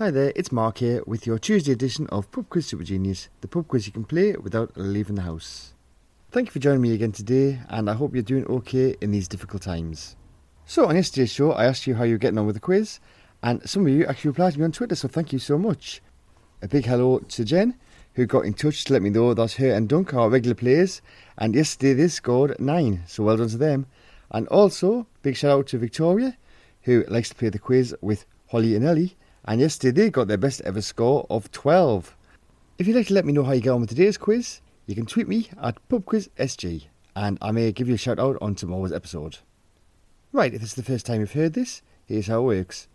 Hi there, it's Mark here with your Tuesday edition of Pub Quiz Super Genius, the pub quiz you can play without leaving the house. Thank you for joining me again today, and I hope you're doing okay in these difficult times. So, on yesterday's show, I asked you how you're getting on with the quiz, and some of you actually replied to me on Twitter, so thank you so much. A big hello to Jen, who got in touch to let me know that her and Dunk are regular players, and yesterday they scored nine, so well done to them. And also, big shout out to Victoria, who likes to play the quiz with Holly and Ellie and yesterday they got their best ever score of 12. If you'd like to let me know how you get on with today's quiz, you can tweet me at pubquizsg and I may give you a shout out on tomorrow's episode. Right, if this is the first time you've heard this, here's how it works.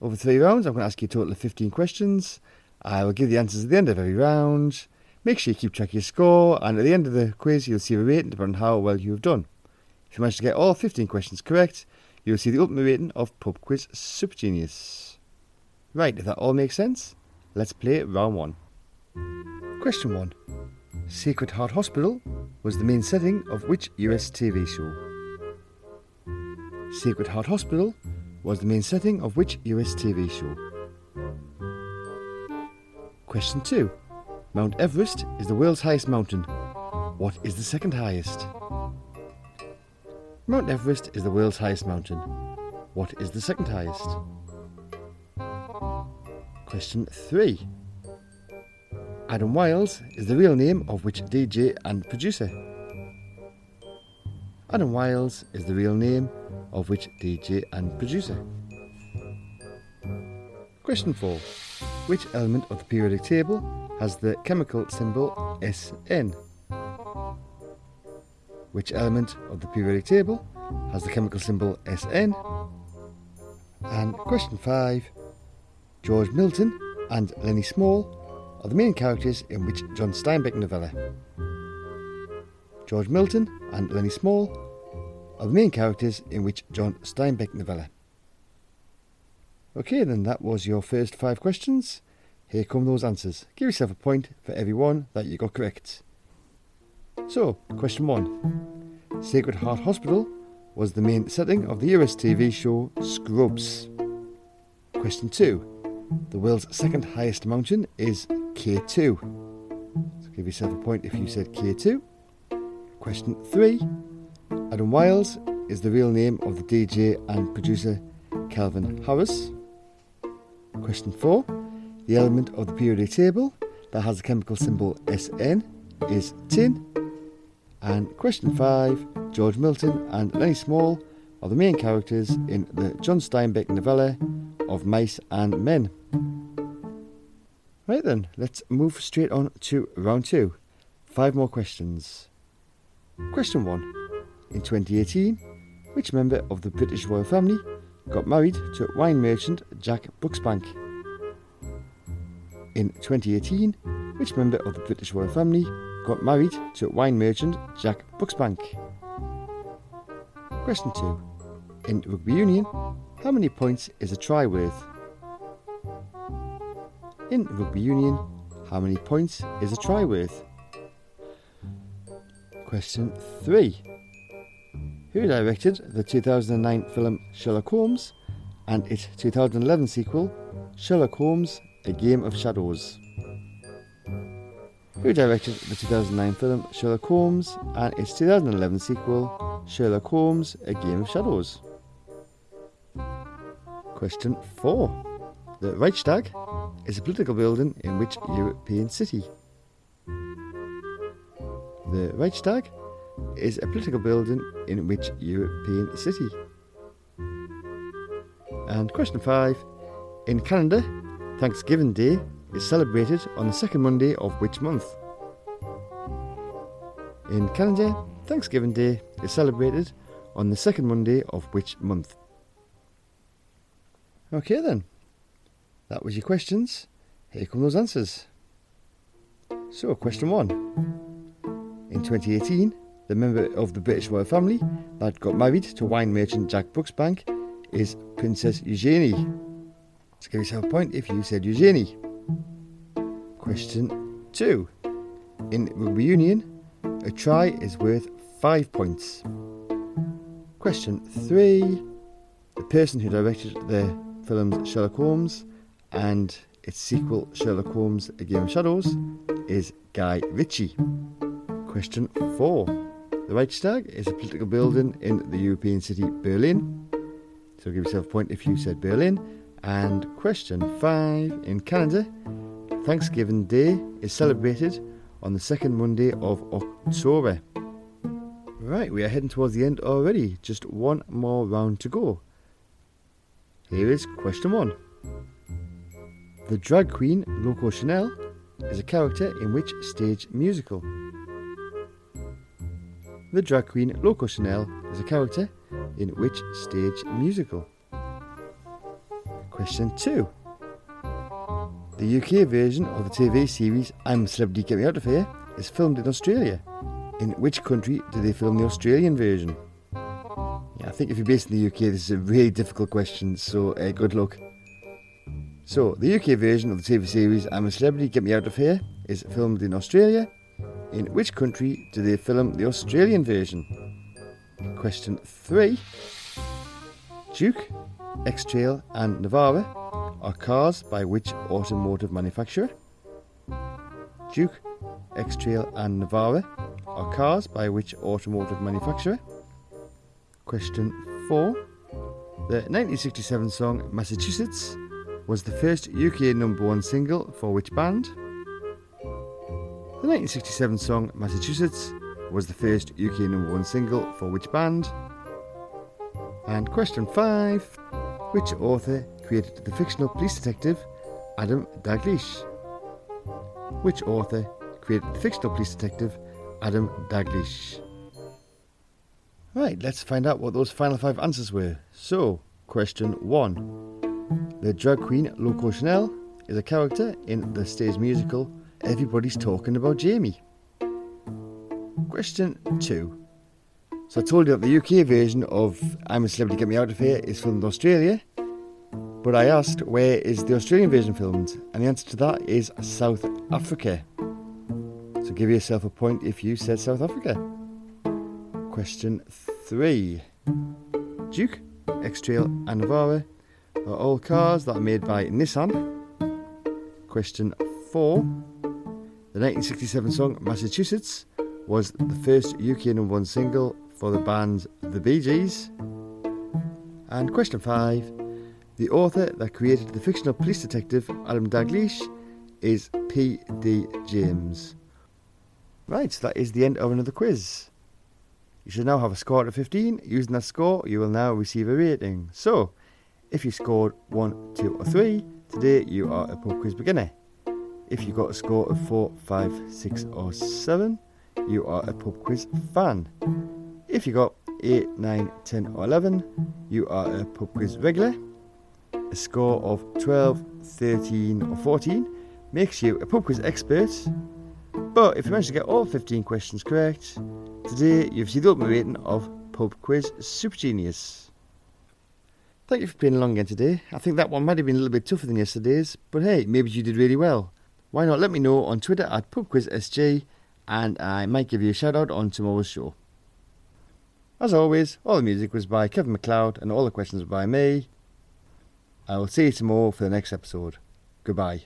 Over three rounds, I'm going to ask you a total of 15 questions. I will give the answers at the end of every round. Make sure you keep track of your score, and at the end of the quiz, you'll see a rating depending on how well you have done. If you manage to get all 15 questions correct, you'll see the ultimate rating of Pub Quiz Super Genius. Right, if that all makes sense, let's play round one. Question one Sacred Heart Hospital was the main setting of which US TV show? Sacred Heart Hospital was the main setting of which US TV show? Question 2. Mount Everest is the world's highest mountain. What is the second highest? Mount Everest is the world's highest mountain. What is the second highest? Question 3. Adam Wiles is the real name of which DJ and producer? Adam Wiles is the real name of which DJ and producer? Question 4. Which element of the periodic table has the chemical symbol SN? Which element of the periodic table has the chemical symbol SN? And question 5. George Milton and Lenny Small are the main characters in which John Steinbeck novella. George Milton and Lenny Small are the main characters in which John Steinbeck novella. Okay, then that was your first five questions. Here come those answers. Give yourself a point for every one that you got correct. So, question one Sacred Heart Hospital was the main setting of the US TV show Scrubs. Question two the world's second highest mountain is K2. So give yourself a point if you said K2. Question 3. Adam Wiles is the real name of the DJ and producer Calvin Harris. Question 4. The element of the periodic table that has the chemical symbol SN is tin. And question 5. George Milton and Lenny Small are the main characters in the John Steinbeck novella of Mice and Men. Right then, let's move straight on to round two. Five more questions. Question one. In 2018, which member of the British royal family got married to wine merchant Jack Brooksbank? In 2018, which member of the British royal family got married to wine merchant Jack Brooksbank? Question 2. In rugby union, how many points is a try worth? In rugby union, how many points is a try worth? Question 3. Who directed the 2009 film Sherlock Holmes and its 2011 sequel, Sherlock Holmes A Game of Shadows? Who directed the 2009 film Sherlock Holmes and its 2011 sequel, Sherlock Holmes A Game of Shadows? Question 4. The Reichstag is a political building in which European city? The Reichstag is a political building in which European city? And question five In Canada, Thanksgiving Day is celebrated on the second Monday of which month? In Canada, Thanksgiving Day is celebrated on the second Monday of which month? Okay then. That was your questions. Here come those answers. So, question one. In 2018, the member of the British royal family that got married to wine merchant Jack Brooksbank is Princess Eugenie. Let's give yourself a point if you said Eugenie. Question two. In rugby union, a try is worth five points. Question three. The person who directed the films Sherlock Holmes and its sequel, Sherlock Holmes A Game of Shadows, is Guy Ritchie. Question 4. The Reichstag is a political building in the European city Berlin. So give yourself a point if you said Berlin. And question 5. In Canada, Thanksgiving Day is celebrated on the second Monday of October. Right, we are heading towards the end already. Just one more round to go. Here is question one. The drag queen Loco Chanelle is a character in which stage musical? The drag queen Loco Chanelle is a character in which stage musical? Question 2. The UK version of the TV series I'm a Celebrity Get Me Out of Here is filmed in Australia. In which country do they film the Australian version? Think if you're based in the UK, this is a really difficult question, so uh, good luck. So, the UK version of the TV series I'm a Celebrity, Get Me Out of Here is filmed in Australia. In which country do they film the Australian version? Question 3 Juke, X Trail, and Navara are cars by which automotive manufacturer? Juke, X Trail, and Navara are cars by which automotive manufacturer? Question 4. The 1967 song Massachusetts was the first UK number one single for which band? The 1967 song Massachusetts was the first UK number one single for which band? And question 5. Which author created the fictional police detective Adam Dalgliesh? Which author created the fictional police detective Adam Dalgliesh. Right, let's find out what those final five answers were. So, question one. The drag queen Loco Chanelle is a character in the stage musical Everybody's Talking About Jamie. Question two. So I told you that the UK version of I'm a Celebrity Get Me Out of Here is filmed in Australia, but I asked where is the Australian version filmed, and the answer to that is South Africa. So give yourself a point if you said South Africa. Question three Juke, X Trail, and Navara are all cars that are made by Nissan. Question four The 1967 song Massachusetts was the first UK number one single for the band The Bee Gees. And question five The author that created the fictional police detective Adam Dalgliesh is P.D. James. Right, that is the end of another quiz. You should now have a score of 15. Using that score, you will now receive a rating. So, if you scored 1, 2, or 3, today you are a pub quiz beginner. If you got a score of 4, 5, 6, or 7, you are a pub quiz fan. If you got 8, 9, 10, or 11, you are a pub quiz regular. A score of 12, 13, or 14 makes you a pub quiz expert but if you manage to get all 15 questions correct, today you've seen the ultimate rating of Pub Quiz Super Genius. Thank you for playing along again today. I think that one might have been a little bit tougher than yesterday's, but hey, maybe you did really well. Why not let me know on Twitter at PubQuizSG and I might give you a shout out on tomorrow's show. As always, all the music was by Kevin MacLeod and all the questions were by me. I will see you tomorrow for the next episode. Goodbye.